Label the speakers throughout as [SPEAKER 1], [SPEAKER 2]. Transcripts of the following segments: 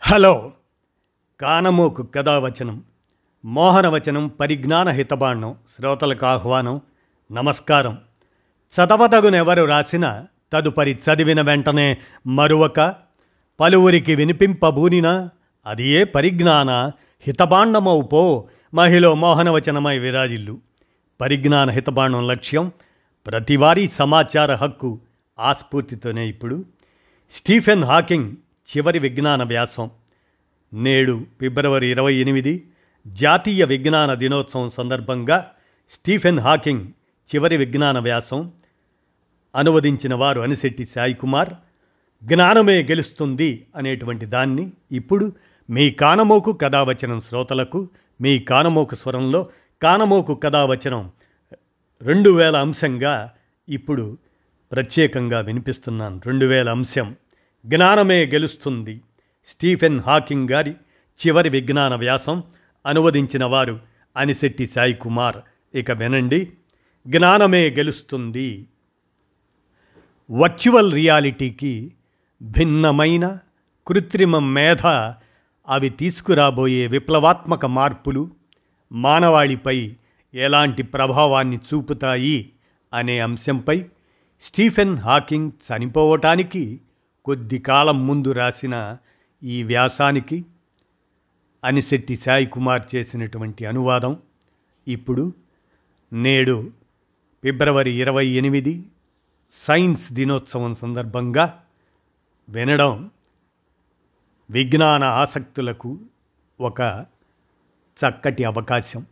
[SPEAKER 1] Hello. కానమోకు కథావచనం మోహనవచనం పరిజ్ఞాన హితబాండం శ్రోతలకు ఆహ్వానం నమస్కారం. చదవదగునెవరు రాసిన తదుపరి చదివిన వెంటనే మరువక పలువురికి వినిపింపబూనినా అది ఏ పరిజ్ఞాన హితబాండమవు పో మహిళ మోహనవచనమై విరాజిల్లు. పరిజ్ఞాన హితబాండం లక్ష్యం ప్రతివారీ సమాచార హక్కు ఆస్ఫూర్తితోనే ఇప్పుడు. స్టీఫెన్ హాకింగ్ చివరి విజ్ఞాన వ్యాసం. నేడు ఫిబ్రవరి ఇరవై ఎనిమిది జాతీయ విజ్ఞాన దినోత్సవం సందర్భంగా స్టీఫెన్ హాకింగ్ చివరి విజ్ఞాన వ్యాసం. అనువదించిన వారు అనిశెట్టి సాయికుమార్ జ్ఞానమే గెలుస్తుంది అనేటువంటి దాన్ని ఇప్పుడు మీ కానమోకు కథావచనం శ్రోతలకు మీ కానమోకు స్వరంలో కానమోకు కథావచనం రెండు వేల అంశంగా ఇప్పుడు ప్రత్యేకంగా వినిపిస్తున్నాను. రెండు వేల అంశం. జ్ఞానమే గెలుస్తుంది. స్టీఫెన్ హాకింగ్ గారి చివరి విజ్ఞాన వ్యాసం అనువదించిన వారు అనిశెట్టి సాయి కుమార్ ఇక వినండి. జ్ఞానమే గెలుస్తుంది. వర్చువల్ రియాలిటీకి భిన్నమైన కృత్రిమ మేధ అవి తీసుకురాబోయే విప్లవాత్మక మార్పులు మానవాళిపై ఎలాంటి ప్రభావాన్ని చూపుతాయి అనే అంశంపై స్టీఫెన్ హాకింగ్ చనిపోవటానికి కొద్ది కాలం ముందు రాసిన ఈ వ్యాసానికి అనిశెట్టి సాయి కుమార్ చేసినటువంటి అనువాదం. ఇప్పుడు నేడు ఫిబ్రవరి ఇరవై ఎనిమిది సైన్స్ దినోత్సవం సందర్భంగా వినడం విజ్ఞాన ఆసక్తులకు ఒక చక్కటి అవకాశం.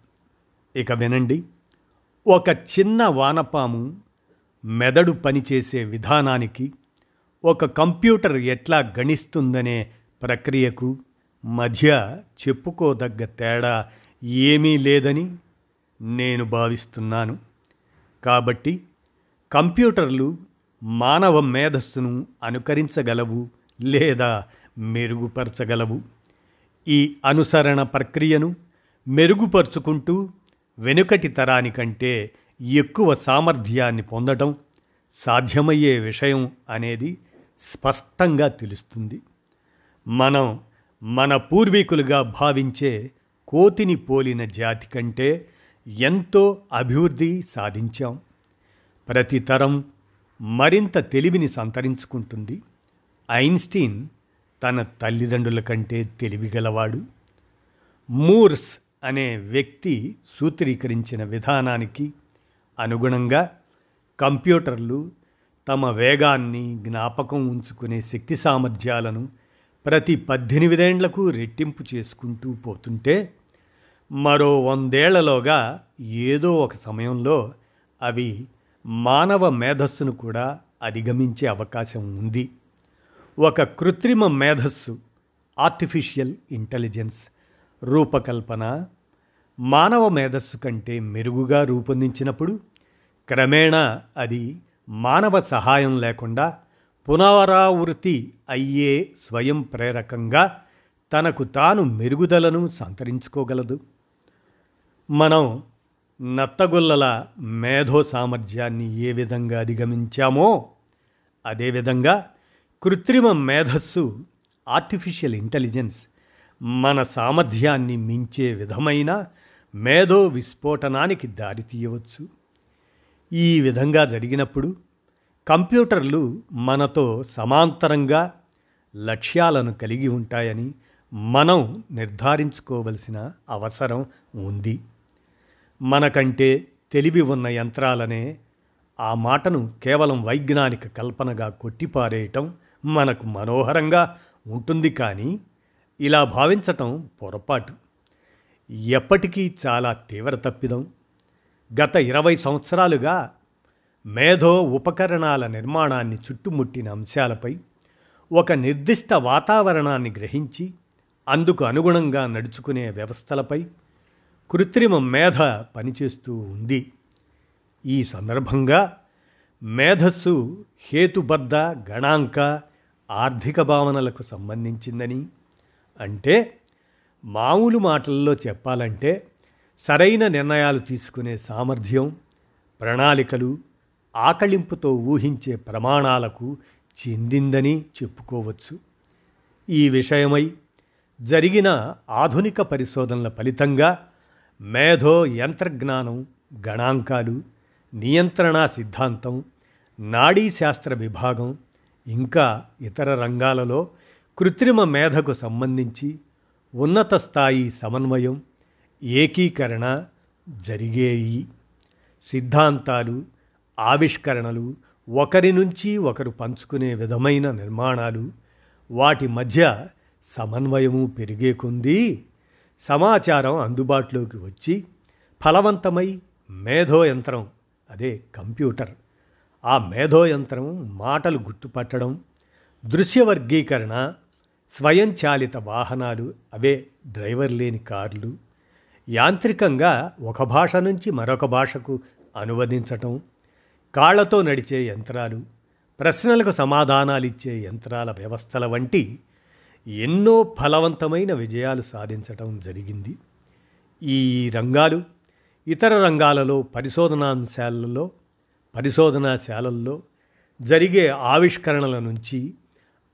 [SPEAKER 1] ఇక వినండి. ఒక చిన్న వానపాము మెదడు పనిచేసే విధానానికి ఒక కంప్యూటర్ ఎట్లా గణిస్తుందనే ప్రక్రియకు మధ్య చెప్పుకోదగ్గ తేడా ఏమీ లేదని నేను భావిస్తున్నాను. కాబట్టి కంప్యూటర్లు మానవ మేధస్సును అనుకరించగలవు లేదా మెరుగుపరచగలవు. ఈ అనుసరణ ప్రక్రియను మెరుగుపరుచుకుంటూ వెనుకటి తరానికంటే ఎక్కువ సామర్థ్యాన్ని పొందటం సాధ్యమయ్యే విషయం అనేది స్పష్టంగా తెలుస్తుంది. మనం మన పూర్వీకులుగా భావించే కోతిని పోలిన జాతి కంటే ఎంతో అభివృద్ధి సాధించాం. ప్రతి తరం మరింత తెలివిని సంతరించుకుంటుంది. ఐన్స్టీన్ తన తల్లిదండ్రుల కంటే తెలివిగలవాడు మూర్స్ అనే వ్యక్తి సూత్రీకరించిన విధానానికి అనుగుణంగా కంప్యూటర్లు తమ వేగాన్ని జ్ఞాపకం ఉంచుకునే శక్తి సామర్థ్యాలను ప్రతి పద్దెనిమిదేండ్లకు రెట్టింపు చేసుకుంటూ పోతుంటే మరో వందేళ్ళలోగా ఏదో ఒక సమయంలో అవి మానవ మేధస్సును కూడా అధిగమించే అవకాశం ఉంది. ఒక కృత్రిమ మేధస్సు ఆర్టిఫిషియల్ ఇంటెలిజెన్స్ రూపకల్పన మానవ మేధస్సు కంటే మెరుగుగా రూపొందించినప్పుడు క్రమేణా అది మానవ సహాయం లేకుండా పునరావృతి అయ్యే స్వయం ప్రేరకంగా తనకు తాను మెరుగుదలను సంతరించుకోగలదు. మనం నత్తగుల్లల మేధో సామర్థ్యాన్ని ఏ విధంగా అధిగమించామో అదేవిధంగా కృత్రిమ మేధస్సు ఆర్టిఫిషియల్ ఇంటెలిజెన్స్ మన సామర్థ్యాన్ని మించే విధమైన మేధో విస్ఫోటనానికి దారితీయవచ్చు. ఈ విధంగా జరిగినప్పుడు కంప్యూటర్లు మనతో సమాంతరంగా లక్ష్యాలను కలిగి ఉంటాయని మనం నిర్ధారించుకోవలసిన అవసరం ఉంది. మనకంటే తెలివి ఉన్న యంత్రాలనే ఆ మాటను కేవలం వైజ్ఞానిక కల్పనగా కొట్టిపారేయటం మనకు మనోహరంగా ఉంటుంది కానీ ఇలా భావించటం పొరపాటు. ఎప్పటికీ చాలా తీవ్ర తప్పిదం. గత ఇరవై సంవత్సరాలుగా మేధో ఉపకరణాల నిర్మాణాన్ని చుట్టుముట్టిన అంశాలపై ఒక నిర్దిష్ట వాతావరణాన్ని గ్రహించి అందుకు అనుగుణంగా నడుచుకునే వ్యవస్థలపై కృత్రిమ మేధ పనిచేస్తూ ఉంది. ఈ సందర్భంగా మేధస్సు హేతుబద్ధ గణాంక ఆర్థిక భావనలకు సంబంధించిందని అంటే మామూలు మాటల్లో చెప్పాలంటే సరైన నిర్ణయాలు తీసుకునే సామర్థ్యం ప్రణాళికలు ఆకళింపుతో ఊహించే ప్రమాణాలకు చెందిందని చెప్పుకోవచ్చు. ఈ విషయమై జరిగిన ఆధునిక పరిశోధనల ఫలితంగా మేధో యంత్రజ్ఞానం గణాంకాలు నియంత్రణ సిద్ధాంతం నాడీ శాస్త్ర విభాగం ఇంకా ఇతర రంగాలలో కృత్రిమ మేధకు సంబంధించి ఉన్నత స్థాయి సమన్వయం ఏకీకరణ జరిగేయి. సిద్ధాంతాలు ఆవిష్కరణలు ఒకరి నుంచి ఒకరు పంచుకునే విధమైన నిర్మాణాలు వాటి మధ్య సమన్వయము పెరిగే కొంది సమాచారం అందుబాటులోకి వచ్చి ఫలవంతమై మేధో యంత్రం అదే కంప్యూటర్ ఆ మేధో యంత్రం మాటలు గుర్తుపట్టడం దృశ్య వర్గీకరణ స్వయంచాలిత వాహనాలు అవే డ్రైవర్ లేని కార్లు యాంత్రికంగా ఒక భాష నుంచి మరొక భాషకు అనువదించటం కాళ్ళతో నడిచే యంత్రాలు ప్రశ్నలకు సమాధానాలిచ్చే యంత్రాల వ్యవస్థల వంటి ఎన్నో ఫలవంతమైన విజయాలు సాధించటం జరిగింది. ఈ రంగాలు ఇతర రంగాలలో పరిశోధనాంశాలలో పరిశోధనాశాలల్లో జరిగే ఆవిష్కరణల నుంచి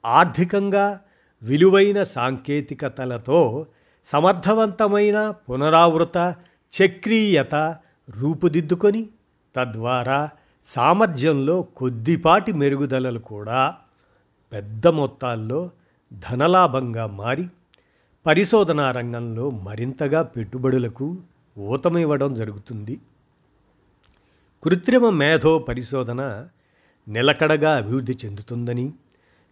[SPEAKER 1] ఆర్థికంగా విలువైన సాంకేతికతలతో సమర్థవంతమైన పునరావృత చక్రీయత రూపుదిద్దుకొని తద్వారా సామర్థ్యంలో కొద్దిపాటి మెరుగుదలలు కూడా పెద్ద మొత్తాల్లో ధనలాభంగా మారి పరిశోధనా రంగంలో మరింతగా పెట్టుబడులకు ఊతమివ్వడం జరుగుతుంది. కృత్రిమ మేధో పరిశోధన నిలకడగా అభివృద్ధి చెందుతుందని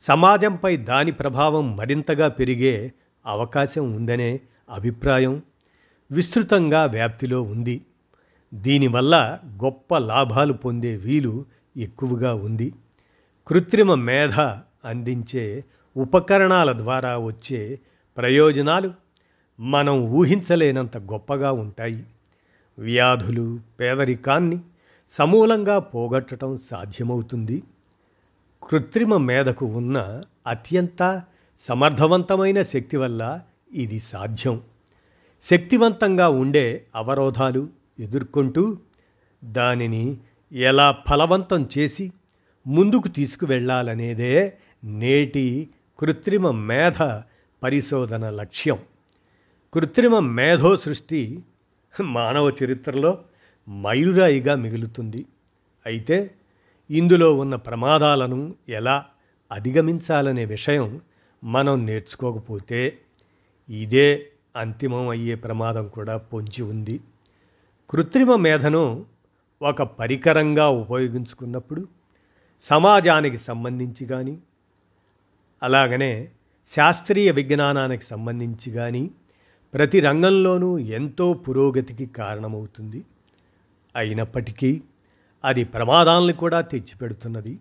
[SPEAKER 1] సమాజంపై దాని ప్రభావం మరింతగా పెరిగే అవకాశం ఉందనే అభిప్రాయం విస్తృతంగా వ్యాప్తిలో ఉంది. దీనివల్ల గొప్ప లాభాలు పొందే వీలు ఎక్కువగా ఉంది. కృత్రిమ మేధ అందించే ఉపకరణాల ద్వారా వచ్చే ప్రయోజనాలు మనం ఊహించలేనంత గొప్పగా ఉంటాయి. వ్యాధులు పేదరికాన్ని సమూలంగా పోగొట్టడం సాధ్యమవుతుంది. కృత్రిమ మేధకు ఉన్న అత్యంత సమర్థవంతమైన శక్తి వల్ల ఇది సాధ్యం. శక్తివంతంగా ఉండే అవరోధాలు ఎదుర్కొంటూ దానిని ఎలా ఫలవంతం చేసి ముందుకు తీసుకువెళ్ళాలనేదే నేటి కృత్రిమ మేధ పరిశోధన లక్ష్యం. కృత్రిమ మేధో సృష్టి మానవ చరిత్రలో మైలురాయిగా మిగులుతుంది. అయితే ఇందులో ఉన్న ప్రమాదాలను ఎలా అధిగమించాలనే విషయం మనం నేర్చుకోకపోతే ఇదే అంతిమం అయ్యే ప్రమాదం కూడా పొంచి ఉంది. కృత్రిమ మేధను ఒక పరికరంగా ఉపయోగించుకున్నప్పుడు సమాజానికి సంబంధించి కానీ అలాగనే శాస్త్రీయ విజ్ఞానానికి సంబంధించి కానీ ప్రతి రంగంలోనూ ఎంతో పురోగతికి కారణమవుతుంది. అయినప్పటికీ అది ప్రమాదాలను కూడా తెచ్చిపెడుతున్నది.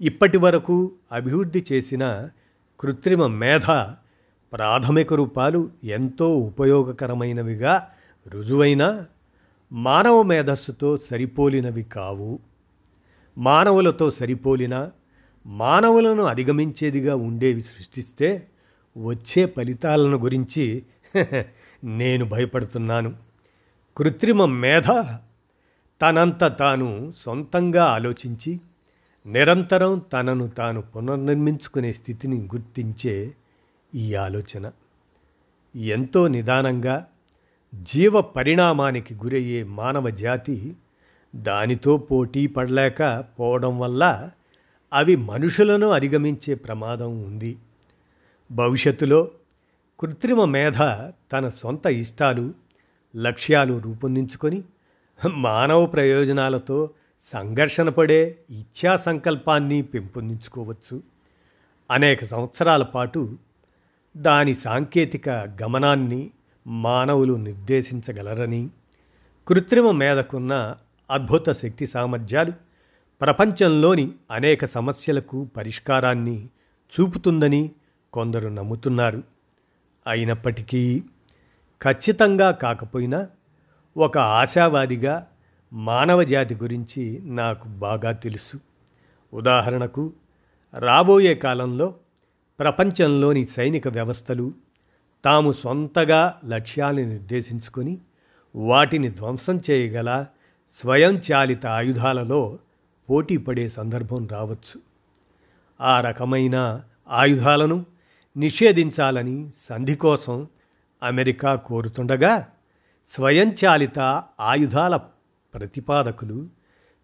[SPEAKER 1] ఇప్పటి వరకు అభివృద్ధి చేసిన కృత్రిమ మేధ ప్రాథమిక రూపాలు ఎంతో ఉపయోగకరమైనవిగా రుజువైన మానవ మేధస్సుతో సరిపోలినవి కావు. మానవులతో సరిపోలిన మానవులను అధిగమించేదిగా ఉండేవి సృష్టిస్తే వచ్చే ఫలితాలను గురించి నేను భయపడుతున్నాను. కృత్రిమ మేధ తనంత తాను సొంతంగా ఆలోచించి నిరంతరం తనను తాను పునర్నిర్మించుకునే స్థితిని గుర్తించే ఈ ఆలోచన. ఎంతో నిదానంగా జీవ పరిణామానికి గురయ్యే మానవ జాతి దానితో పోటీ పడలేక పోవడం వల్ల అవి మనుషులను అధిగమించే ప్రమాదం ఉంది. భవిష్యత్తులో కృత్రిమ మేధ తన సొంత ఇష్టాలు లక్ష్యాలు రూపొందించుకొని మానవ ప్రయోజనాలతో సంఘర్షణ పడే ఇచ్ఛా సంకల్పాన్ని పెంపొందించుకోవచ్చు. అనేక సంవత్సరాల పాటు దాని సాంకేతిక గమనాన్ని మానవులు నిర్దేశించగలరని కృత్రిమ మేధకున్న అద్భుత శక్తి సామర్థ్యాలు ప్రపంచంలోని అనేక సమస్యలకు పరిష్కారాన్ని చూపుతుందని కొందరు నమ్ముతున్నారు. అయినప్పటికీ ఖచ్చితంగా కాకపోయినా ఒక ఆశావాదిగా మానవ జాతి గురించి నాకు బాగా తెలుసు. ఉదాహరణకు రాబోయే కాలంలో ప్రపంచంలోని సైనిక వ్యవస్థలు తాము సొంతగా లక్ష్యాలను నిర్దేశించుకొని వాటిని ధ్వంసం చేయగల స్వయంచాలిత ఆయుధాలలో పోటీ పడే సందర్భం రావచ్చు. ఆ రకమైన ఆయుధాలను నిషేధించాలని సంధి కోసం అమెరికా కోరుతుండగా స్వయంచాలిత ఆయుధాల ప్రతిపాదకులు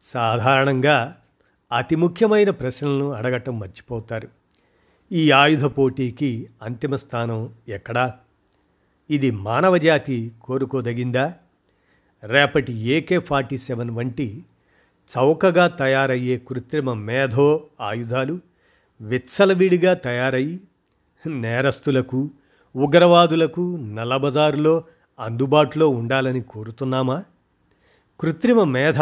[SPEAKER 1] సాధారణంగా అతి ముఖ్యమైన ప్రశ్నలను అడగటం మర్చిపోతారు. ఈ ఆయుధ పోటీకి అంతిమ స్థానం ఎక్కడా? ఇది మానవజాతి కోరుకోదగిందా? రేపటి ఏకే ఫార్టీ సెవెన్ వంటి చౌకగా తయారయ్యే కృత్రిమ మేధో ఆయుధాలు విచ్చలవిడిగా తయారయ్యి నేరస్తులకు ఉగ్రవాదులకు నల్లబజారులో అందుబాటులో ఉండాలని కోరుతున్నామా? కృత్రిమ మేధ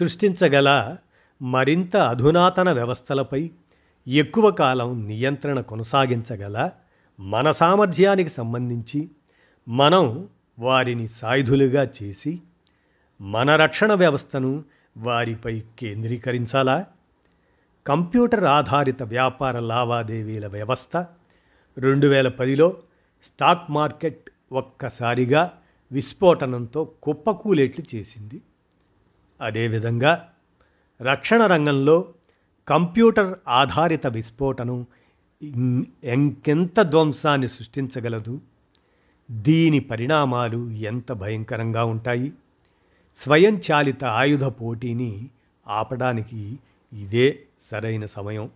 [SPEAKER 1] సృష్టించగల మరింత అధునాతన వ్యవస్థలపై ఎక్కువ కాలం నియంత్రణ కొనసాగించగల మన సామర్థ్యానికి సంబంధించి మనం వారిని సాయుధులుగా చేసి మన రక్షణ వ్యవస్థను వారిపై కేంద్రీకరించాలా? కంప్యూటర్ ఆధారిత వ్యాపార లావాదేవీల వ్యవస్థ రెండు వేల పదిలో స్టాక్ మార్కెట్ ఒక్కసారిగా విస్ఫోటనంతో కుప్పకూలేట్లు చేసింది. అదేవిధంగా రక్షణ రంగంలో కంప్యూటర్ ఆధారిత విస్ఫోటనం ఎంకెంత ధ్వంసాన్ని సృష్టించగలదు? దీని పరిణామాలు ఎంత భయంకరంగా ఉంటాయి? స్వయంచాలిత ఆయుధ పోటీని ఆపడానికి ఇదే సరైన సమయం.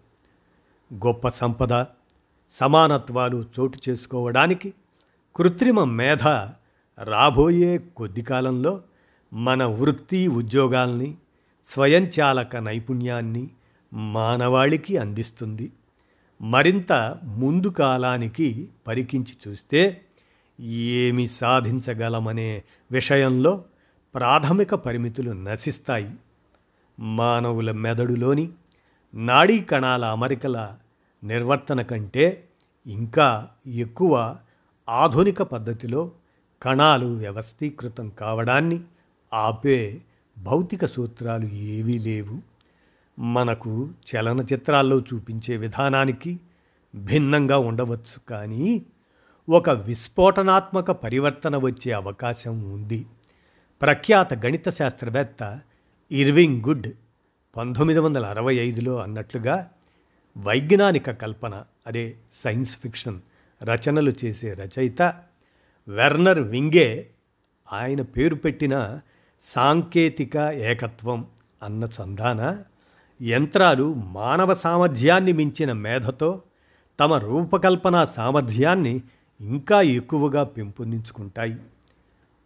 [SPEAKER 1] గొప్ప సంపద సమానత్వాలు చోటు చేసుకోవడానికి కృత్రిమ మేధ రాబోయే కొద్ది కాలంలో మన వృత్తి ఉద్యోగాల్ని స్వయంచాలక నైపుణ్యాన్ని మానవాళికి అందిస్తుంది. మరింత ముందు కాలానికి పరికించి చూస్తే ఏమి సాధించగలమనే విషయంలో ప్రాథమిక పరిమితులు నశిస్తాయి. మానవుల మెదడులోని నాడీ కణాల అమరికల నిర్వర్తన కంటే ఇంకా ఎక్కువ ఆధునిక పద్ధతిలో కణాలు వ్యవస్థీకృతం కావడాన్ని ఆపే భౌతిక సూత్రాలు ఏవీ లేవు. మనకు చలనచిత్రాల్లో చూపించే విధానానికి భిన్నంగా ఉండవచ్చు కానీ ఒక విస్ఫోటనాత్మక పరివర్తన వచ్చే అవకాశం ఉంది. ప్రఖ్యాత గణిత శాస్త్రవేత్త ఇర్వింగ్ గుడ్ పంతొమ్మిది వందల అరవై ఐదులో అన్నట్లుగా వైజ్ఞానిక కల్పన అదే సైన్స్ ఫిక్షన్ రచనలు చేసే రచయిత వెర్నర్ వింగే ఆయన పేరు పెట్టిన సాంకేతిక ఏకత్వం అన్న చందాన యంత్రాలు మానవ సామర్థ్యాన్ని మించిన మేధతో తమ రూపకల్పన సామర్థ్యాన్ని ఇంకా ఎక్కువగా పెంపొందించుకుంటాయి.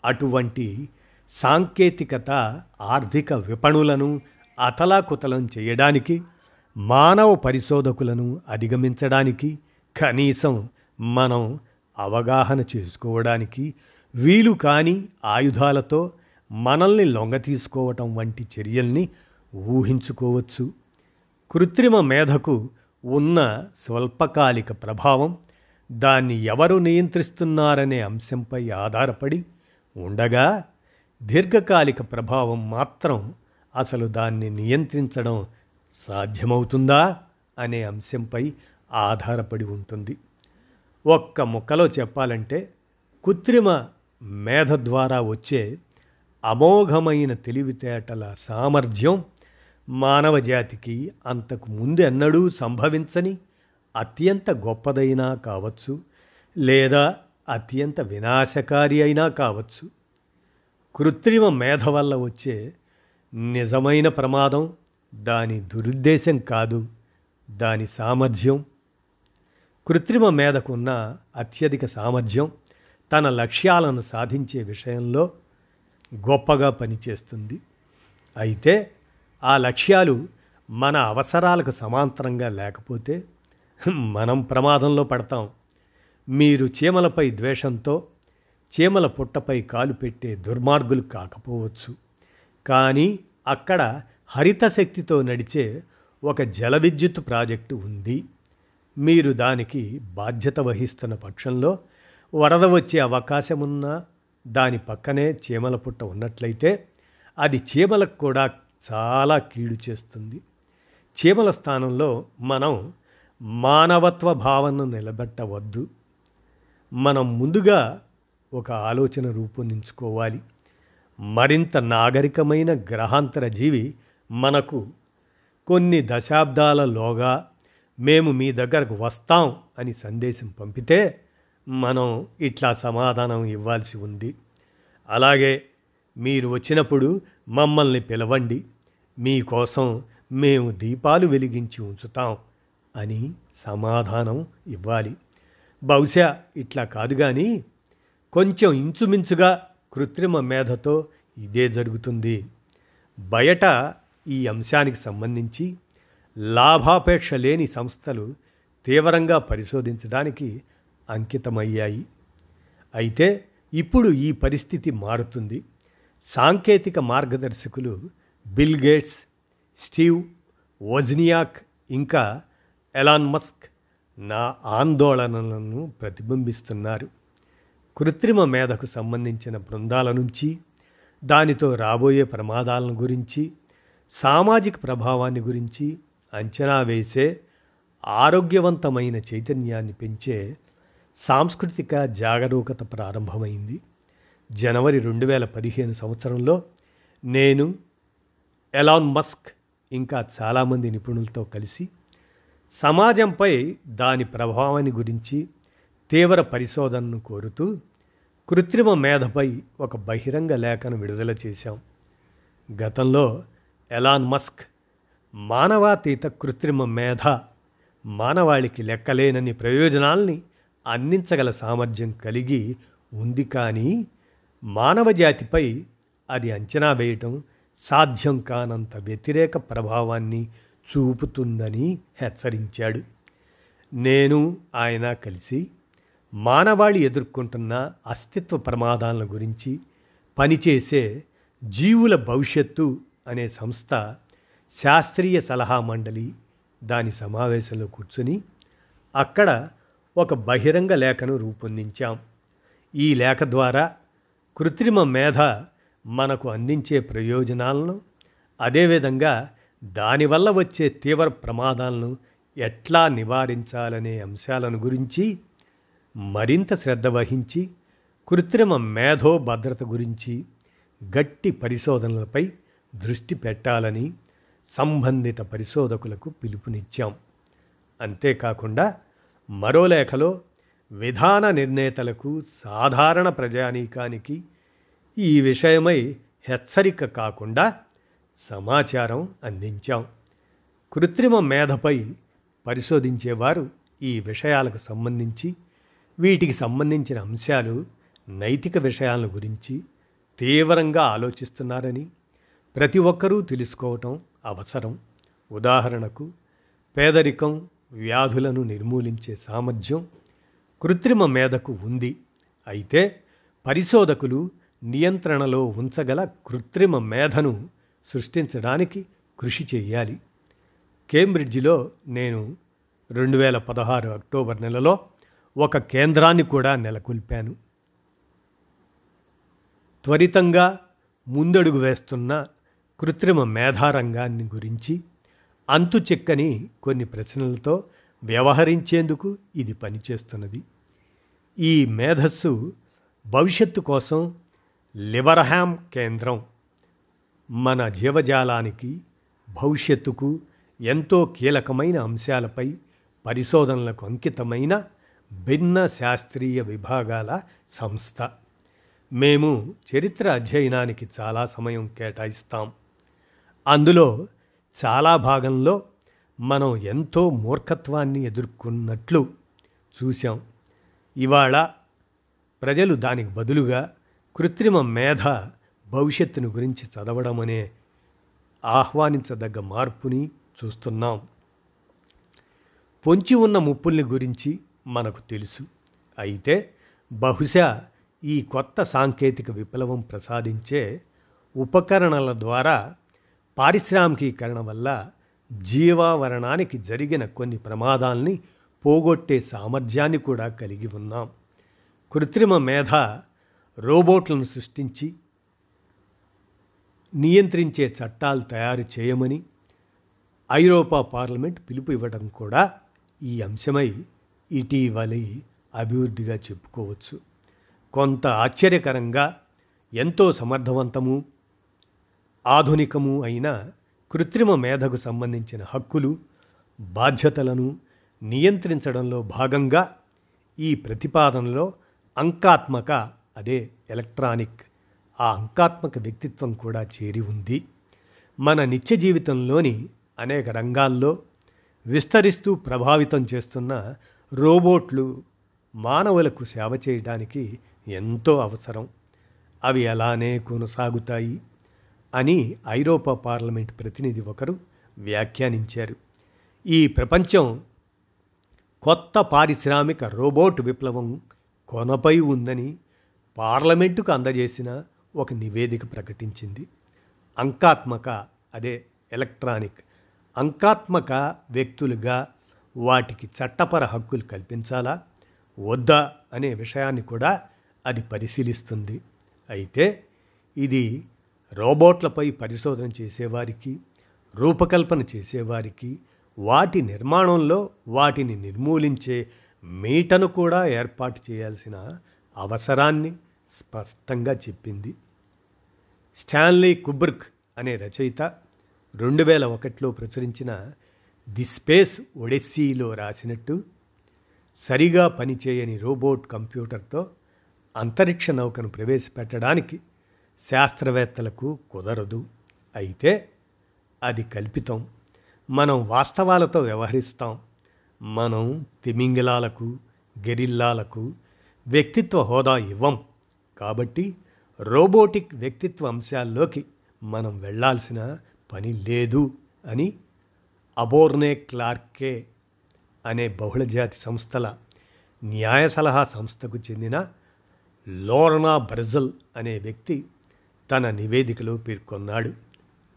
[SPEAKER 1] అటువంటి సాంకేతికత ఆర్థిక విపణులను అతలాకుతలం చేయడానికి మానవ పరిశోధకులను అధిగమించడానికి కనీసం మనం అవగాహన చేసుకోవడానికి వీలు కాని ఆయుధాలతో మనల్ని లొంగ తీసుకోవటం వంటి చర్యల్ని ఊహించుకోవచ్చు. కృత్రిమ మేధకు ఉన్న స్వల్పకాలిక ప్రభావం దాన్ని ఎవరు నియంత్రిస్తున్నారనే అంశంపై ఆధారపడి ఉండగా దీర్ఘకాలిక ప్రభావం మాత్రం అసలు దాన్ని నియంత్రించడం సాధ్యమవుతుందా అనే అంశంపై ఆధారపడి ఉంటుంది. ఒక్క ముక్కలో చెప్పాలంటే కృత్రిమ మేధ ద్వారా వచ్చే అమోఘమైన తెలివితేటల సామర్థ్యం మానవ జాతికి అంతకు ముందు ఎన్నడూ సంభవించని అత్యంత గొప్పదైనా కావచ్చు లేదా అత్యంత వినాశకారి అయినా కావచ్చు. కృత్రిమ మేధ వల్ల వచ్చే నిజమైన ప్రమాదం దాని దురుద్దేశం కాదు దాని సామర్థ్యం కృత్రిమ మేధకున్న అత్యధిక సామర్థ్యం తన లక్ష్యాలను సాధించే విషయంలో గొప్పగా పనిచేస్తుంది. అయితే ఆ లక్ష్యాలు మన అవసరాలకు సమాంతరంగా లేకపోతే మనం ప్రమాదంలో పడతాం. మీరు చీమలపై ద్వేషంతో చీమల పుట్టపై కాలు పెట్టే దుర్మార్గులు కాకపోవచ్చు. కానీ అక్కడ హరిత శక్తితో నడిచే ఒక జల విద్యుత్ ప్రాజెక్టు ఉంది. మీరు దానికి బాధ్యత వహిస్తున్న పక్షంలో వరద వచ్చే అవకాశమున్నా దాని పక్కనే చీమల పుట్ట ఉన్నట్లయితే అది చీమలకు కూడా చాలా కీడు చేస్తుంది. చీమల స్థానంలో మనం మానవత్వ భావనను నిలబెట్టవద్దు. మనం ముందుగా ఒక ఆలోచన రూపొందించుకోవాలి. మరింత నాగరికమైన గ్రహాంతర జీవి మనకు కొన్ని దశాబ్దాలలోగా మేము మీ దగ్గరకు వస్తాం అని సందేశం పంపితే మనం ఇట్లా సమాధానం ఇవ్వాల్సి ఉంది. అలాగే మీరు వచ్చినప్పుడు మమ్మల్ని పిలవండి. మీకోసం మేము దీపాలు వెలిగించి ఉంచుతాం అని సమాధానం ఇవ్వాలి. బహుశా ఇట్లా కాదు కానీ కొంచెం ఇంచుమించుగా కృత్రిమ మేధతో ఇదే జరుగుతుంది. బయట ఈ అంశానికి సంబంధించి లాభాపేక్ష లేని సంస్థలు తీవ్రంగా పరిశోధించడానికి అంకితమయ్యాయి. అయితే ఇప్పుడు ఈ పరిస్థితి మారుతుంది. సాంకేతిక మార్గదర్శకులు బిల్ గేట్స్ స్టీవ్ వజ్నియాక్ ఇంకా ఎలాన్ మస్క్ నా ఆందోళనలను ప్రతిబింబిస్తున్నారు. కృత్రిమ మేధకు సంబంధించిన బృందాల నుంచి దానితో రాబోయే ప్రమాదాలను గురించి సామాజిక ప్రభావాన్ని గురించి అంచనా వేసే ఆరోగ్యవంతమైన చైతన్యాన్ని పెంచే సాంస్కృతిక జాగరూకత ప్రారంభమైంది. జనవరి రెండు వేల పదిహేను సంవత్సరంలో నేను ఎలాన్ మస్క్ ఇంకా చాలామంది నిపుణులతో కలిసి సమాజంపై దాని ప్రభావాన్ని గురించి తీవ్ర పరిశోధనను కోరుతూ కృత్రిమ మేధపై ఒక బహిరంగ లేఖను విడుదల చేశాం. గతంలో ఎలాన్ మస్క్ మానవాతీత కృత్రిమ మేధ మానవాళికి లెక్కలేనన్ని ప్రయోజనాల్ని అందించగల సామర్థ్యం కలిగి ఉంది కానీ మానవ జాతిపై అది అంచనా వేయటం సాధ్యం కానంత వ్యతిరేక ప్రభావాన్ని చూపుతుందని హెచ్చరించాడు. నేను ఆయన కలిసి మానవాళి ఎదుర్కొంటున్న అస్తిత్వ ప్రమాదాల గురించి పనిచేసే జీవుల భవిష్యత్తు అనే సంస్థ శాస్త్రీయ సలహా మండలి దాని సమావేశంలో కూర్చుని అక్కడ ఒక బహిరంగ లేఖను రూపొందించాం. ఈ లేఖ ద్వారా కృత్రిమ మేధ మనకు అందించే ప్రయోజనాలను అదేవిధంగా దానివల్ల వచ్చే తీవ్ర ప్రమాదాలను ఎట్లా నివారించాలనే అంశాలను గురించి మరింత శ్రద్ధ వహించి కృత్రిమ మేధో భద్రత గురించి గట్టి పరిశోధనలపై దృష్టి పెట్టాలని సంబంధిత పరిశోధకులకు పిలుపునిచ్చాం. అంతేకాకుండా మరో లేఖలో విధాన నిర్ణేతలకు సాధారణ ప్రజానీకానికి ఈ విషయమై హెచ్చరిక కాకుండా సమాచారం అందించాం. కృత్రిమ మేధపై పరిశోధించేవారు ఈ విషయాలకు సంబంధించి వీటికి సంబంధించిన అంశాలు నైతిక విషయాల గురించి తీవ్రంగా ఆలోచిస్తున్నారని ప్రతి ఒక్కరూ తెలుసుకోవటం అవసరం ఉదాహరణకు పేదరికం వ్యాధులను నిర్మూలించే సామర్థ్యం కృత్రిమ మేధకు ఉంది. అయితే పరిశోధకులు నియంత్రణలో ఉంచగల కృత్రిమ మేధను సృష్టించడానికి కృషి చేయాలి. కేంబ్రిడ్జిలో నేను రెండు వేల పదహారు అక్టోబర్ నెలలో ఒక కేంద్రాన్ని కూడా నెలకొల్పాను. త్వరితంగా ముందడుగు వేస్తున్న కృత్రిమ మేధారంగాన్ని గురించి అంతు చిక్కని కొన్ని ప్రశ్నలతో వ్యవహరించేందుకు ఇది పనిచేస్తున్నది. ఈ మేధస్సు భవిష్యత్తు కోసం లివర్హామ్ కేంద్రం మన జీవజాలానికి భవిష్యత్తుకు ఎంతో కీలకమైన అంశాలపై పరిశోధనలకు అంకితమైన భిన్న శాస్త్రీయ విభాగాల సంస్థ. మేము చరిత్ర అధ్యయనానికి చాలా సమయం కేటాయిస్తాం. అందులో చాలా భాగంలో మనం ఎంతో మూర్ఖత్వాన్ని ఎదుర్కొన్నట్లు చూశాం. ఇవాళ ప్రజలు దానికి బదులుగా కృత్రిమ మేధ భవిష్యత్తును గురించి చదవడం అనే ఆహ్వానించదగ్గ మార్పుని చూస్తున్నాం. పొంచి ఉన్న ముప్పుల్ని గురించి మనకు తెలుసు. అయితే బహుశా ఈ కొత్త సాంకేతిక విప్లవం ప్రసాదించే ఉపకరణల ద్వారా పారిశ్రామికీకరణ వల్ల జీవావరణానికి జరిగిన కొన్ని ప్రమాదాల్ని పోగొట్టే సామర్థ్యాన్ని కూడా కలిగి ఉన్నాం. కృత్రిమ మేధ రోబోట్లను సృష్టించి నియంత్రించే చట్టాలు తయారు చేయమని ఐరోపా పార్లమెంట్ పిలుపు ఇవ్వడం కూడా ఈ అంశమై ఇటీవలి అభివృద్ధిగా చెప్పుకోవచ్చు. కొంత ఆశ్చర్యకరంగా ఎంతో సమర్థవంతము ఆధునికము అయిన కృత్రిమ మేధకు సంబంధించిన హక్కులు బాధ్యతలను నియంత్రించడంలో భాగంగా ఈ ప్రతిపాదనలో అంకాత్మక అదే ఎలక్ట్రానిక్ ఆ అంకాత్మక వ్యక్తిత్వం కూడా చేరి ఉంది. మన నిత్య జీవితంలోని అనేక రంగాల్లో విస్తరిస్తూ ప్రభావితం చేస్తున్న రోబోట్లు మానవులకు సేవ చేయడానికి ఎంతో అవసరం. అవి అలానే కొనసాగుతాయి. అని ఐరోపా పార్లమెంట్ ప్రతినిధి ఒకరు వ్యాఖ్యానించారు. ఈ ప్రపంచం కొత్త పారిశ్రామిక రోబోట్ విప్లవం కొనపై ఉందని పార్లమెంటుకు అందజేసిన ఒక నివేదిక ప్రకటించింది. అంకాత్మక అదే ఎలక్ట్రానిక్ అంకాత్మక వ్యక్తులుగా వాటికి చట్టపర హక్కులు కల్పించాలా వద్దా అనే విషయాన్ని కూడా అది పరిశీలిస్తుంది. అయితే ఇది రోబోట్లపై పరిశోధన చేసేవారికి రూపకల్పన చేసేవారికి వాటి నిర్మాణంలో వాటిని నిర్మూలించే మీటను కూడా ఏర్పాటు చేయాల్సిన అవసరాన్ని స్పష్టంగా చెప్పింది. స్టాన్లీ కుబ్రిక్ అనే రచయిత రెండు వేల ఒకటిలో ప్రచురించిన ది స్పేస్ ఒడెస్సీలో రాసినట్టు సరిగా పనిచేయని రోబోట్ కంప్యూటర్తో అంతరిక్ష నౌకను ప్రవేశపెట్టడానికి శాస్త్రవేత్తలకు కుదరదు. అయితే అది కల్పితం. మనం వాస్తవాలతో వ్యవహరిస్తాం. మనం తిమింగిలాలకు గెరిల్లాలకు వ్యక్తిత్వ హోదా ఇవ్వం. కాబట్టి రోబోటిక్ వ్యక్తిత్వ అంశాల్లోకి మనం వెళ్ళాల్సిన పని లేదు అని అబోర్నే క్లార్కే అనే బహుళజాతి సంస్థల న్యాయ సలహా సంస్థకు చెందిన లోర్నా బ్రెజల్ అనే వ్యక్తి తన నివేదికలో పేర్కొన్నాడు.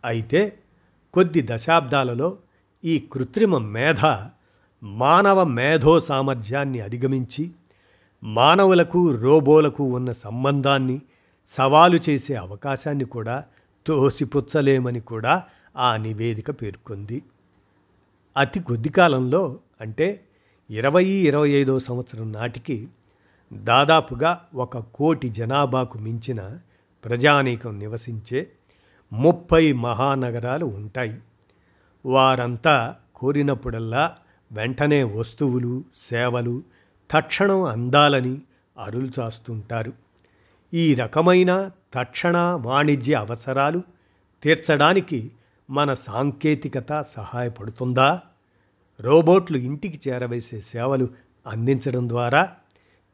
[SPEAKER 1] అయితే కొద్ది దశాబ్దాలలో ఈ కృత్రిమ మేధ మానవ మేధో సామర్థ్యాన్ని అధిగమించి మానవులకు రోబోలకు ఉన్న సంబంధాన్ని సవాలు చేసే అవకాశాన్ని కూడా తోసిపుచ్చలేమని కూడా ఆ నివేదిక పేర్కొంది. అతి కొద్ది కాలంలో అంటే ఇరవై ఇరవై ఐదో సంవత్సరం నాటికి దాదాపుగా ఒక కోటి జనాభాకు మించిన ప్రజానీకం నివసించే ముప్పై మహానగరాలు ఉంటాయి. వారంతా కోరినప్పుడల్లా వెంటనే వస్తువులు సేవలు తక్షణం అందాలని అరులు చాస్తుంటారు. ఈ రకమైన తక్షణ వాణిజ్య అవసరాలు తీర్చడానికి మన సాంకేతికత సహాయపడుతుందా? రోబోట్లు ఇంటికి చేరవేసే సేవలు అందించడం ద్వారా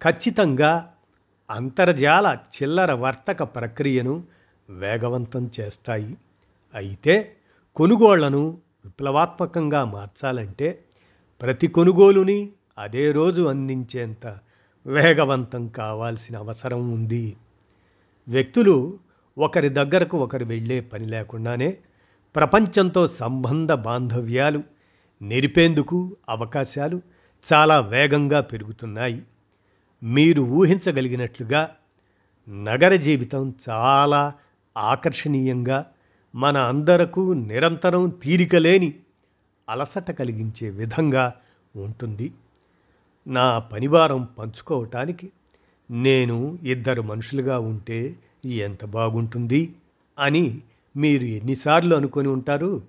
[SPEAKER 1] ఖచ్చితంగా అంతర్జాల చిల్లర వర్తక ప్రక్రియను వేగవంతం చేస్తాయి. అయితే కొనుగోళ్ళను విప్లవాత్మకంగా మార్చాలంటే ప్రతి కొనుగోలుని అదే రోజు అందించేంత వేగవంతం కావాల్సిన అవసరం ఉంది. వ్యక్తులు ఒకరి దగ్గరకు ఒకరు వెళ్ళే పని లేకుండానే ప్రపంచంతో సంబంధ బాంధవ్యాలు నెరిపేందుకు అవకాశాలు చాలా వేగంగా పెరుగుతున్నాయి. మీరు ఊహించగలిగినట్లుగా నగర జీవితం చాలా ఆకర్షణీయంగా మన అందరకు నిరంతరం తీరికలేని అలసట కలిగించే విధంగా ఉంటుంది. నా పనివారం పంచుకోవటానికి నేను ఇద్దరు మనుషులుగా ఉంటే ఎంత బాగుంటుంది అని మీరు ఎన్నిసార్లు అనుకొని ఉంటారు?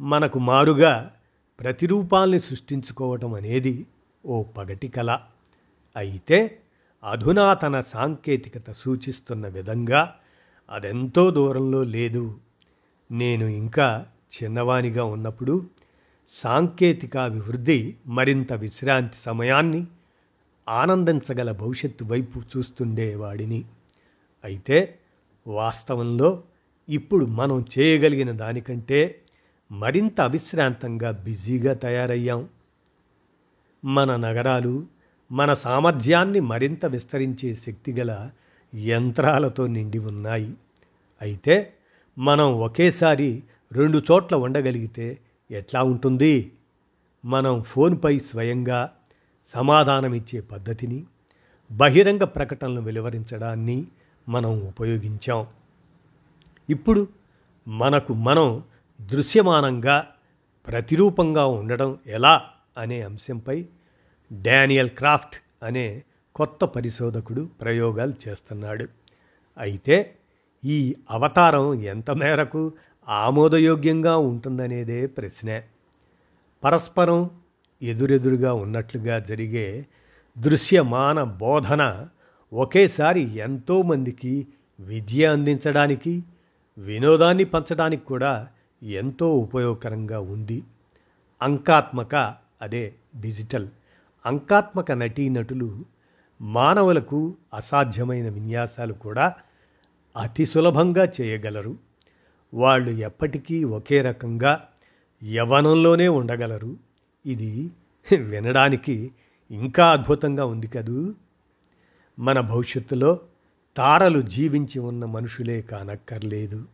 [SPEAKER 1] మనకు మారుగా ప్రతిరూపాల్ని సృష్టించుకోవటం అనేది ఓ పగటి కళ అయితే అధునాతన సాంకేతికత సూచిస్తున్న విధంగా అదెంతో దూరంలో లేదు. నేను ఇంకా చిన్నవానిగా ఉన్నప్పుడు సాంకేతిక అభివృద్ధి మరింత విశ్రాంతి సమయాన్ని ఆనందించగల భవిష్యత్తు వైపు చూస్తుండేవాడిని అయితే వాస్తవంలో ఇప్పుడు మనం చేయగలిగిన దానికంటే మరింత అవిశ్రాంతంగా బిజీగా తయారయ్యాం. మన నగరాలు మన సామర్థ్యాన్ని మరింత విస్తరించే శక్తిగల యంత్రాలతో నిండి ఉన్నాయి. అయితే మనం ఒకేసారి రెండు చోట్ల ఉండగలిగితే ఎట్లా ఉంటుంది? మనం ఫోన్పై స్వయంగా సమాధానమిచ్చే పద్ధతిని బహిరంగ ప్రకటనలు వెలువరించడాన్ని మనం ఉపయోగించాం. ఇప్పుడు మనకు మనం దృశ్యమానంగా ప్రతిరూపంగా ఉండడం ఎలా అనే అంశంపై డానియల్ క్రాఫ్ట్ అనే కొత్త పరిశోధకుడు ప్రయోగాలు చేస్తున్నాడు. అయితే ఈ అవతారం ఎంత మేరకు ఆమోదయోగ్యంగా ఉంటుందనేదే ప్రశ్నే. పరస్పరం ఎదురెదురుగా ఉన్నట్లుగా జరిగే దృశ్యమాన బోధన ఒకేసారి ఎంతోమందికి విద్య అందించడానికి వినోదాన్ని పంచడానికి కూడా ఎంతో ఉపయోగకరంగా ఉంది. అంకాత్మక అదే డిజిటల్. అంకాత్మక నటీనటులు మానవులకు అసాధ్యమైన విన్యాసాలు కూడా అతి సులభంగా చేయగలరు. వాళ్ళు ఎప్పటికీ ఒకే రకంగా యవనంలోనే ఉండగలరు. ఇది వినడానికి ఇంకా అద్భుతంగా ఉంది కదూ? మన భవిష్యత్తులో తారలు జీవించి ఉన్న మనుషులే కానక్కర్లేదు.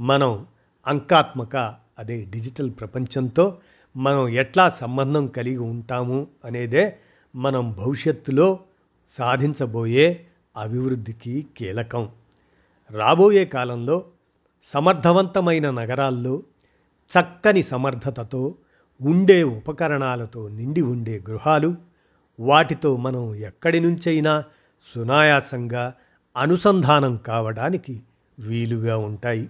[SPEAKER 1] మనం అంకాత్మక అదే డిజిటల్ ప్రపంచంతో మనం ఎట్లా సంబంధం కలిగి ఉంటాము అనేదే మనం భవిష్యత్తులో సాధించబోయే అభివృద్ధికి కీలకం. రాబోయే కాలంలో సమర్థవంతమైన నగరాల్లో చక్కని సమర్థతతో ఉండే ఉపకరణాలతో నిండి ఉండే గృహాలు వాటితో మనం ఎక్కడి నుంచైనా సునాయాసంగా అనుసంధానం కావడానికి వీలుగా ఉంటాయి.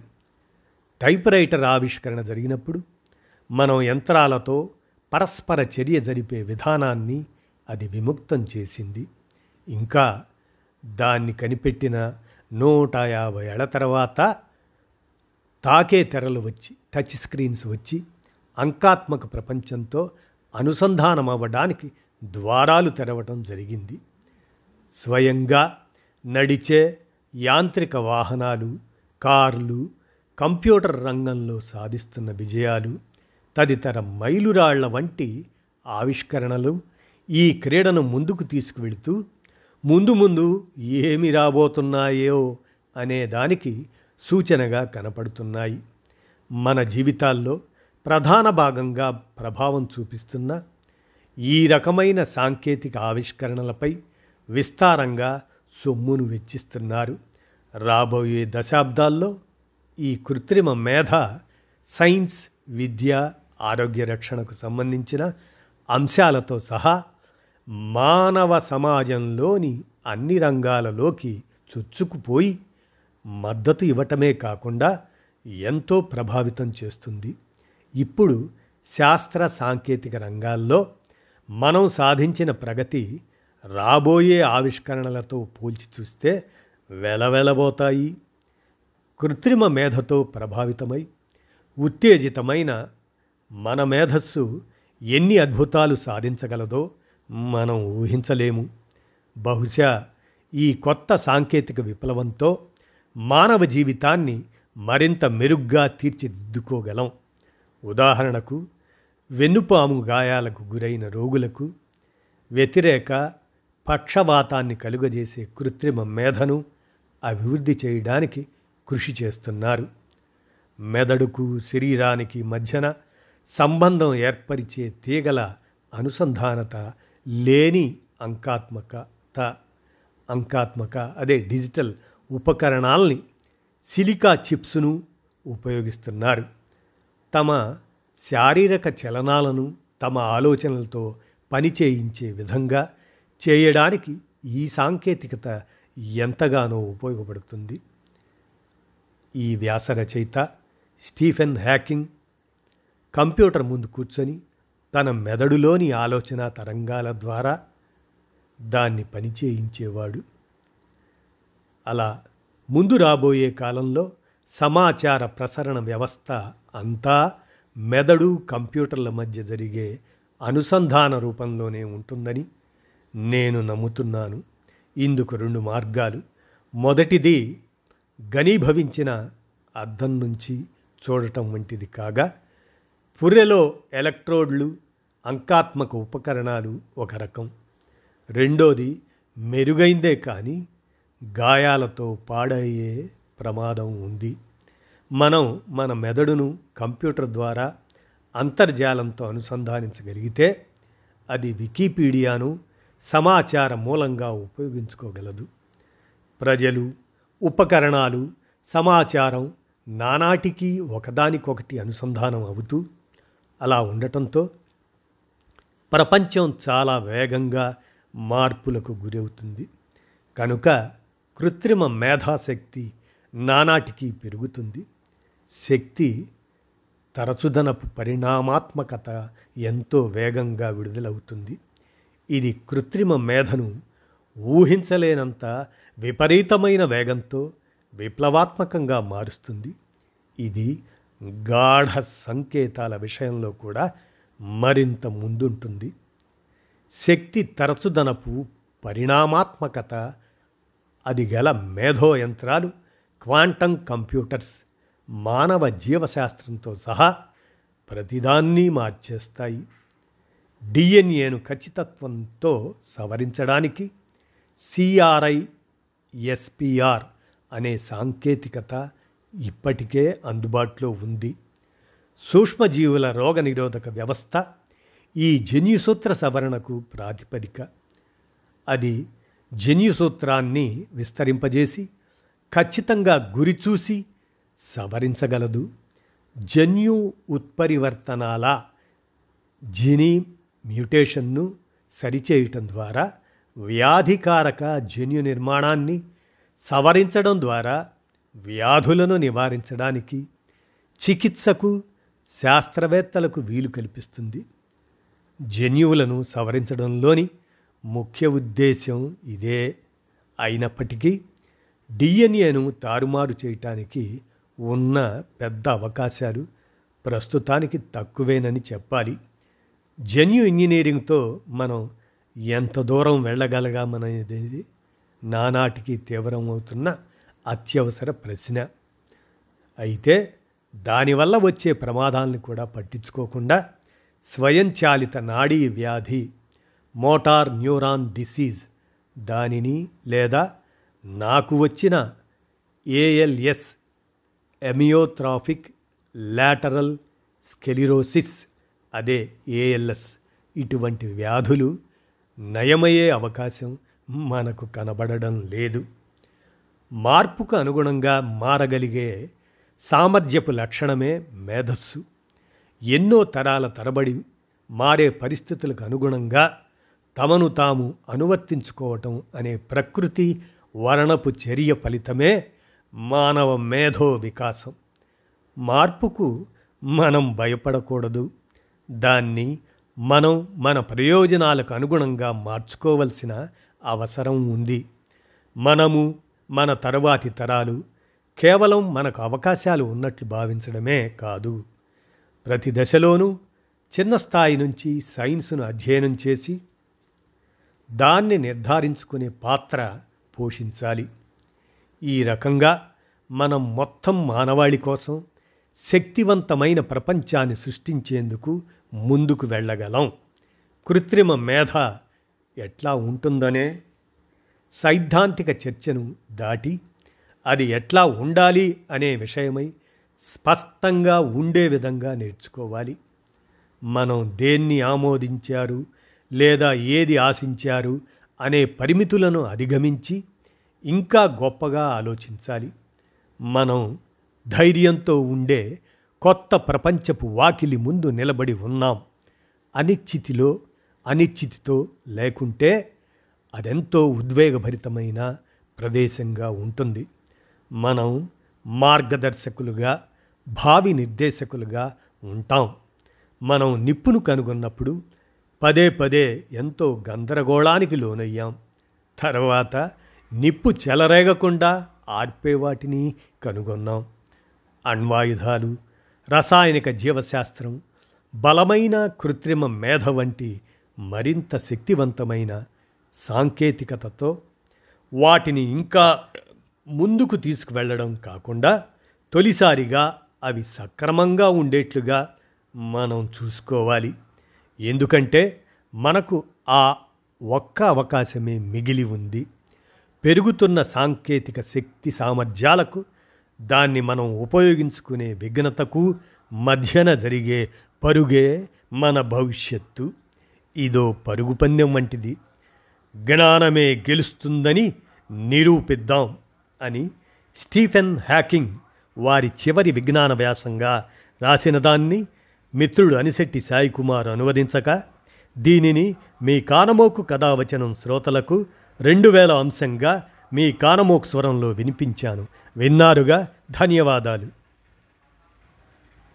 [SPEAKER 1] టైప్రైటర్ ఆవిష్కరణ జరిగినప్పుడు మనం యంత్రాలతో పరస్పర చర్య జరిపే విధానాన్ని అది విముక్తం చేసింది. ఇంకా దాన్ని కనిపెట్టిన నూట యాభై ఏళ్ళ తర్వాత తాకే తెరలు వచ్చి టచ్ స్క్రీన్స్ వచ్చి అంకాత్మక ప్రపంచంతో అనుసంధానం అవ్వడానికి ద్వారాలు తెరవటం జరిగింది. స్వయంగా నడిచే యాంత్రిక వాహనాలు కార్లు కంప్యూటర్ రంగంలో సాధిస్తున్న విజయాలు తదితర మైలురాళ్ళ వంటి ఆవిష్కరణలు ఈ క్రీడను ముందుకు తీసుకువెళుతూ ముందు ముందు ఏమి రాబోతున్నాయో అనే దానికి సూచనగా కనపడుతున్నాయి. మన జీవితాల్లో ప్రధాన భాగంగా ప్రభావం చూపిస్తున్న ఈ రకమైన సాంకేతిక ఆవిష్కరణలపై విస్తారంగా సొమ్మును వెచ్చిస్తున్నారు. రాబోయే దశాబ్దాల్లో ఈ కృత్రిమ మేధ సైన్స్ విద్య ఆరోగ్య రక్షణకు సంబంధించిన అంశాలతో సహా మానవ సమాజంలోని అన్ని రంగాలలోకి చొచ్చుకుపోయి మద్దతు ఇవ్వటమే కాకుండా ఎంతో ప్రభావితం చేస్తుంది. ఇప్పుడు శాస్త్ర సాంకేతిక రంగాల్లో మనం సాధించిన ప్రగతి రాబోయే ఆవిష్కరణలతో పోల్చి చూస్తే వెలవెలబోతాయి. కృత్రిమ మేధతో ప్రభావితమై ఉత్తేజితమైన మన మేధస్సు ఎన్ని అద్భుతాలు సాధించగలదో మనం ఊహించలేము. బహుశా ఈ కొత్త సాంకేతిక విప్లవంతో మానవ జీవితాన్ని మరింత మెరుగ్గా తీర్చిదిద్దుకోగలం. ఉదాహరణకు వెన్నుపాము గాయాలకు గురైన రోగులకు వ్యతిరేక పక్షవాతాన్ని కలుగజేసే కృత్రిమ మేధను అభివృద్ధి చేయడానికి కృషి చేస్తున్నారు. మెదడుకు శరీరానికి మధ్యన సంబంధం ఏర్పరిచే తీగల అనుసంధానత లేని అంకాత్మకత అంకాత్మక అదే డిజిటల్ ఉపకరణాల్ని సిలికా చిప్స్ను ఉపయోగిస్తున్నారు. తమ శారీరక చలనాలను తమ ఆలోచనలతో పనిచేయించే విధంగా చేయడానికి ఈ సాంకేతికత ఎంతగానో ఉపయోగపడుతుంది. ఈ వ్యాసరచయిత స్టీఫెన్ హ్యాకింగ్ కంప్యూటర్ ముందు కూర్చొని తన మెదడులోని ఆలోచన తరంగాల ద్వారా దాన్ని పనిచేయించేవాడు అలా ముందు రాబోయే కాలంలో సమాచార ప్రసరణ వ్యవస్థ అంతా మెదడు కంప్యూటర్ల మధ్య జరిగే అనుసంధాన రూపంలోనే ఉంటుందని నేను నమ్ముతున్నాను. ఇందుకు రెండు మార్గాలు. మొదటిది ఘనీభవించిన అద్దం నుంచి చూడటం వంటిది కాగా పుర్రెలో ఎలక్ట్రోడ్లు అంకాత్మక ఉపకరణాలు ఒక రకం. రెండోది మెరుగైందే కానీ గాయాలతో పాడయ్యే ప్రమాదం ఉంది. మనం మన మెదడును కంప్యూటర్ ద్వారా అంతర్జాలంతో అనుసంధానించగలిగితే అది వికీపీడియాను సమాచార మూలంగా ఉపయోగించుకోగలదు. ప్రజలు ఉపకరణాలు సమాచారం నానాటికి ఒకదానికొకటి అనుసంధానం అవుతూ అలా ఉండటంతో ప్రపంచం చాలా వేగంగా మార్పులకు గురవుతుంది. కనుక కృత్రిమ మేధాశక్తి నానాటికి పెరుగుతుంది. శక్తి తరచుదనపు పరిణామాత్మకత ఎంతో వేగంగా విడుదలవుతుంది. ఇది కృత్రిమ మేధను ఊహించలేనంత విపరీతమైన వేగంతో విప్లవాత్మకంగా మారుస్తుంది. ఇది గాఢ సంకేతాల విషయంలో కూడా మరింత ముందుంటుంది. శక్తి తరచుదనపు పరిణామాత్మకత అది గల మేధో యంత్రాలు క్వాంటం కంప్యూటర్స్ మానవ జీవశాస్త్రంతో సహా ప్రతిదాన్ని మార్చేస్తాయి. డిఎన్ఏను ఖచ్చితత్వంతో సవరించడానికి సిఆర్ఐ ఎస్పిఆర్ అనే సాంకేతికత ఇప్పటికే అందుబాటులో ఉంది. సూక్ష్మజీవుల రోగనిరోధక వ్యవస్థ ఈ జన్యుసూత్ర సవరణకు ప్రాతిపదిక. అది జన్యుసూత్రాన్ని విస్తరింపజేసి ఖచ్చితంగా గురిచూసి సవరించగలదు. జన్యు ఉత్పరివర్తనాల జీని మ్యూటేషన్ను సరిచేయటం ద్వారా వ్యాధికారక జన్యు నిర్మాణాన్ని సవరించడం ద్వారా వ్యాధులను నివారించడానికి చికిత్సకు శాస్త్రవేత్తలకు వీలు కల్పిస్తుంది. జన్యువులను సవరించడంలోని ముఖ్య ఉద్దేశం ఇదే. అయినప్పటికీ డిఎన్ఏను తారుమారు చేయటానికి ఉన్న పెద్ద అవకాశాలు ప్రస్తుతానికి తక్కువేనని చెప్పాలి. జన్యు ఇంజనీరింగ్తో మనం ఎంత దూరం వెళ్ళగలగామనేది నానాటికి తీవ్రమవుతున్న అత్యవసర ప్రశ్న. అయితే దానివల్ల వచ్చే ప్రమాదాలను కూడా పట్టించుకోకుండా స్వయంచాలిత నాడీ వ్యాధి మోటార్ న్యూరాన్ డిసీజ్ దానిని లేదా నాకు వచ్చిన ఏఎల్ఎస్ ఎమియోత్రాఫిక్ లాటరల్ స్కెలిరోసిస్ అదే ఏఎల్ఎస్ ఇటువంటి వ్యాధులు నయమయ్యే అవకాశం మనకు కనబడడం లేదు. మార్పుకు అనుగుణంగా మారగలిగే సామర్థ్యపు లక్షణమే మేధస్సు. ఎన్నో తరాల తరబడి మారే పరిస్థితులకు అనుగుణంగా తమను తాము అనువర్తించుకోవటం అనే ప్రకృతి వర్ణపు చర్య ఫలితమే మానవ మేధో వికాసం. మార్పుకు మనం భయపడకూడదు. దాన్ని మనం మన ప్రయోజనాలకు అనుగుణంగా మార్చుకోవలసిన అవసరం ఉంది. మనము మన తరువాతి తరాలు కేవలం మనకు అవకాశాలు ఉన్నట్లు భావించడమే కాదు. ప్రతి దశలోనూ చిన్న స్థాయి నుంచి సైన్స్ను అధ్యయనం చేసి దాన్ని నిర్ధారించుకునే పాత్ర పోషించాలి. ఈ రకంగా మనం మొత్తం మానవాళి కోసం శక్తివంతమైన ప్రపంచాన్ని సృష్టించేందుకు ముందుకు వెళ్ళగలం. కృత్రిమ మేధ ఎట్లా ఉంటుందనే సైద్ధాంతిక చర్చను దాటి అది ఎట్లా ఉండాలి అనే విషయమై స్పష్టంగా ఉండే విధంగా నేర్చుకోవాలి. మనం దేన్ని ఆమోదించారు లేదా ఏది ఆశించారు అనే పరిమితులను అధిగమించి ఇంకా గొప్పగా ఆలోచించాలి. మనం ధైర్యంతో ఉండే కొత్త ప్రపంచపు వాకిలి ముందు నిలబడి ఉన్నాం. అనిశ్చితిలో అనిశ్చితితో లేకుంటే అదెంతో ఉద్వేగభరితమైన ప్రదేశంగా ఉంటుంది. మనం మార్గదర్శకులుగా భావి నిర్దేశకులుగా ఉంటాం. మనం నిప్పును కనుగొన్నప్పుడు పదే పదే ఎంతో గందరగోళానికి లోనయ్యాం. తర్వాత నిప్పు చెలరేగకుండా ఆర్పే వాటిని కనుగొన్నాం. అణ్వాయుధాలు రసాయనిక జీవశాస్త్రం బలమైన కృత్రిమ మేధ వంటి మరింత శక్తివంతమైన సాంకేతికతతో వాటిని ఇంకా ముందుకు తీసుకువెళ్ళడం కాకుండా తొలిసారిగా అవి సక్రమంగా ఉండేట్లుగా మనం చూసుకోవాలి. ఎందుకంటే మనకు ఆ ఒక్క అవకాశమే మిగిలి ఉంది. పెరుగుతున్న సాంకేతిక శక్తి సామర్థ్యాలకు దాన్ని మనం ఉపయోగించుకునే విఘ్నతకు మధ్యన జరిగే పరుగే మన భవిష్యత్తు. ఇదో పరుగు పందెం వంటిది. జ్ఞానమే గెలుస్తుందని నిరూపిద్దాం అని స్టీఫెన్ హ్యాకింగ్ వారి చివరి విజ్ఞాన వ్యాసంగా రాసిన దాన్ని మిత్రుడు అనిశెట్టి సాయి కుమార్ అనువదించక దీనిని మీ కానమోకు కథావచనం శ్రోతలకు రెండు వేల అంశంగా మీ కానమోకు స్వరంలో వినిపించాను. విన్నారుగా? ధన్యవాదాలు.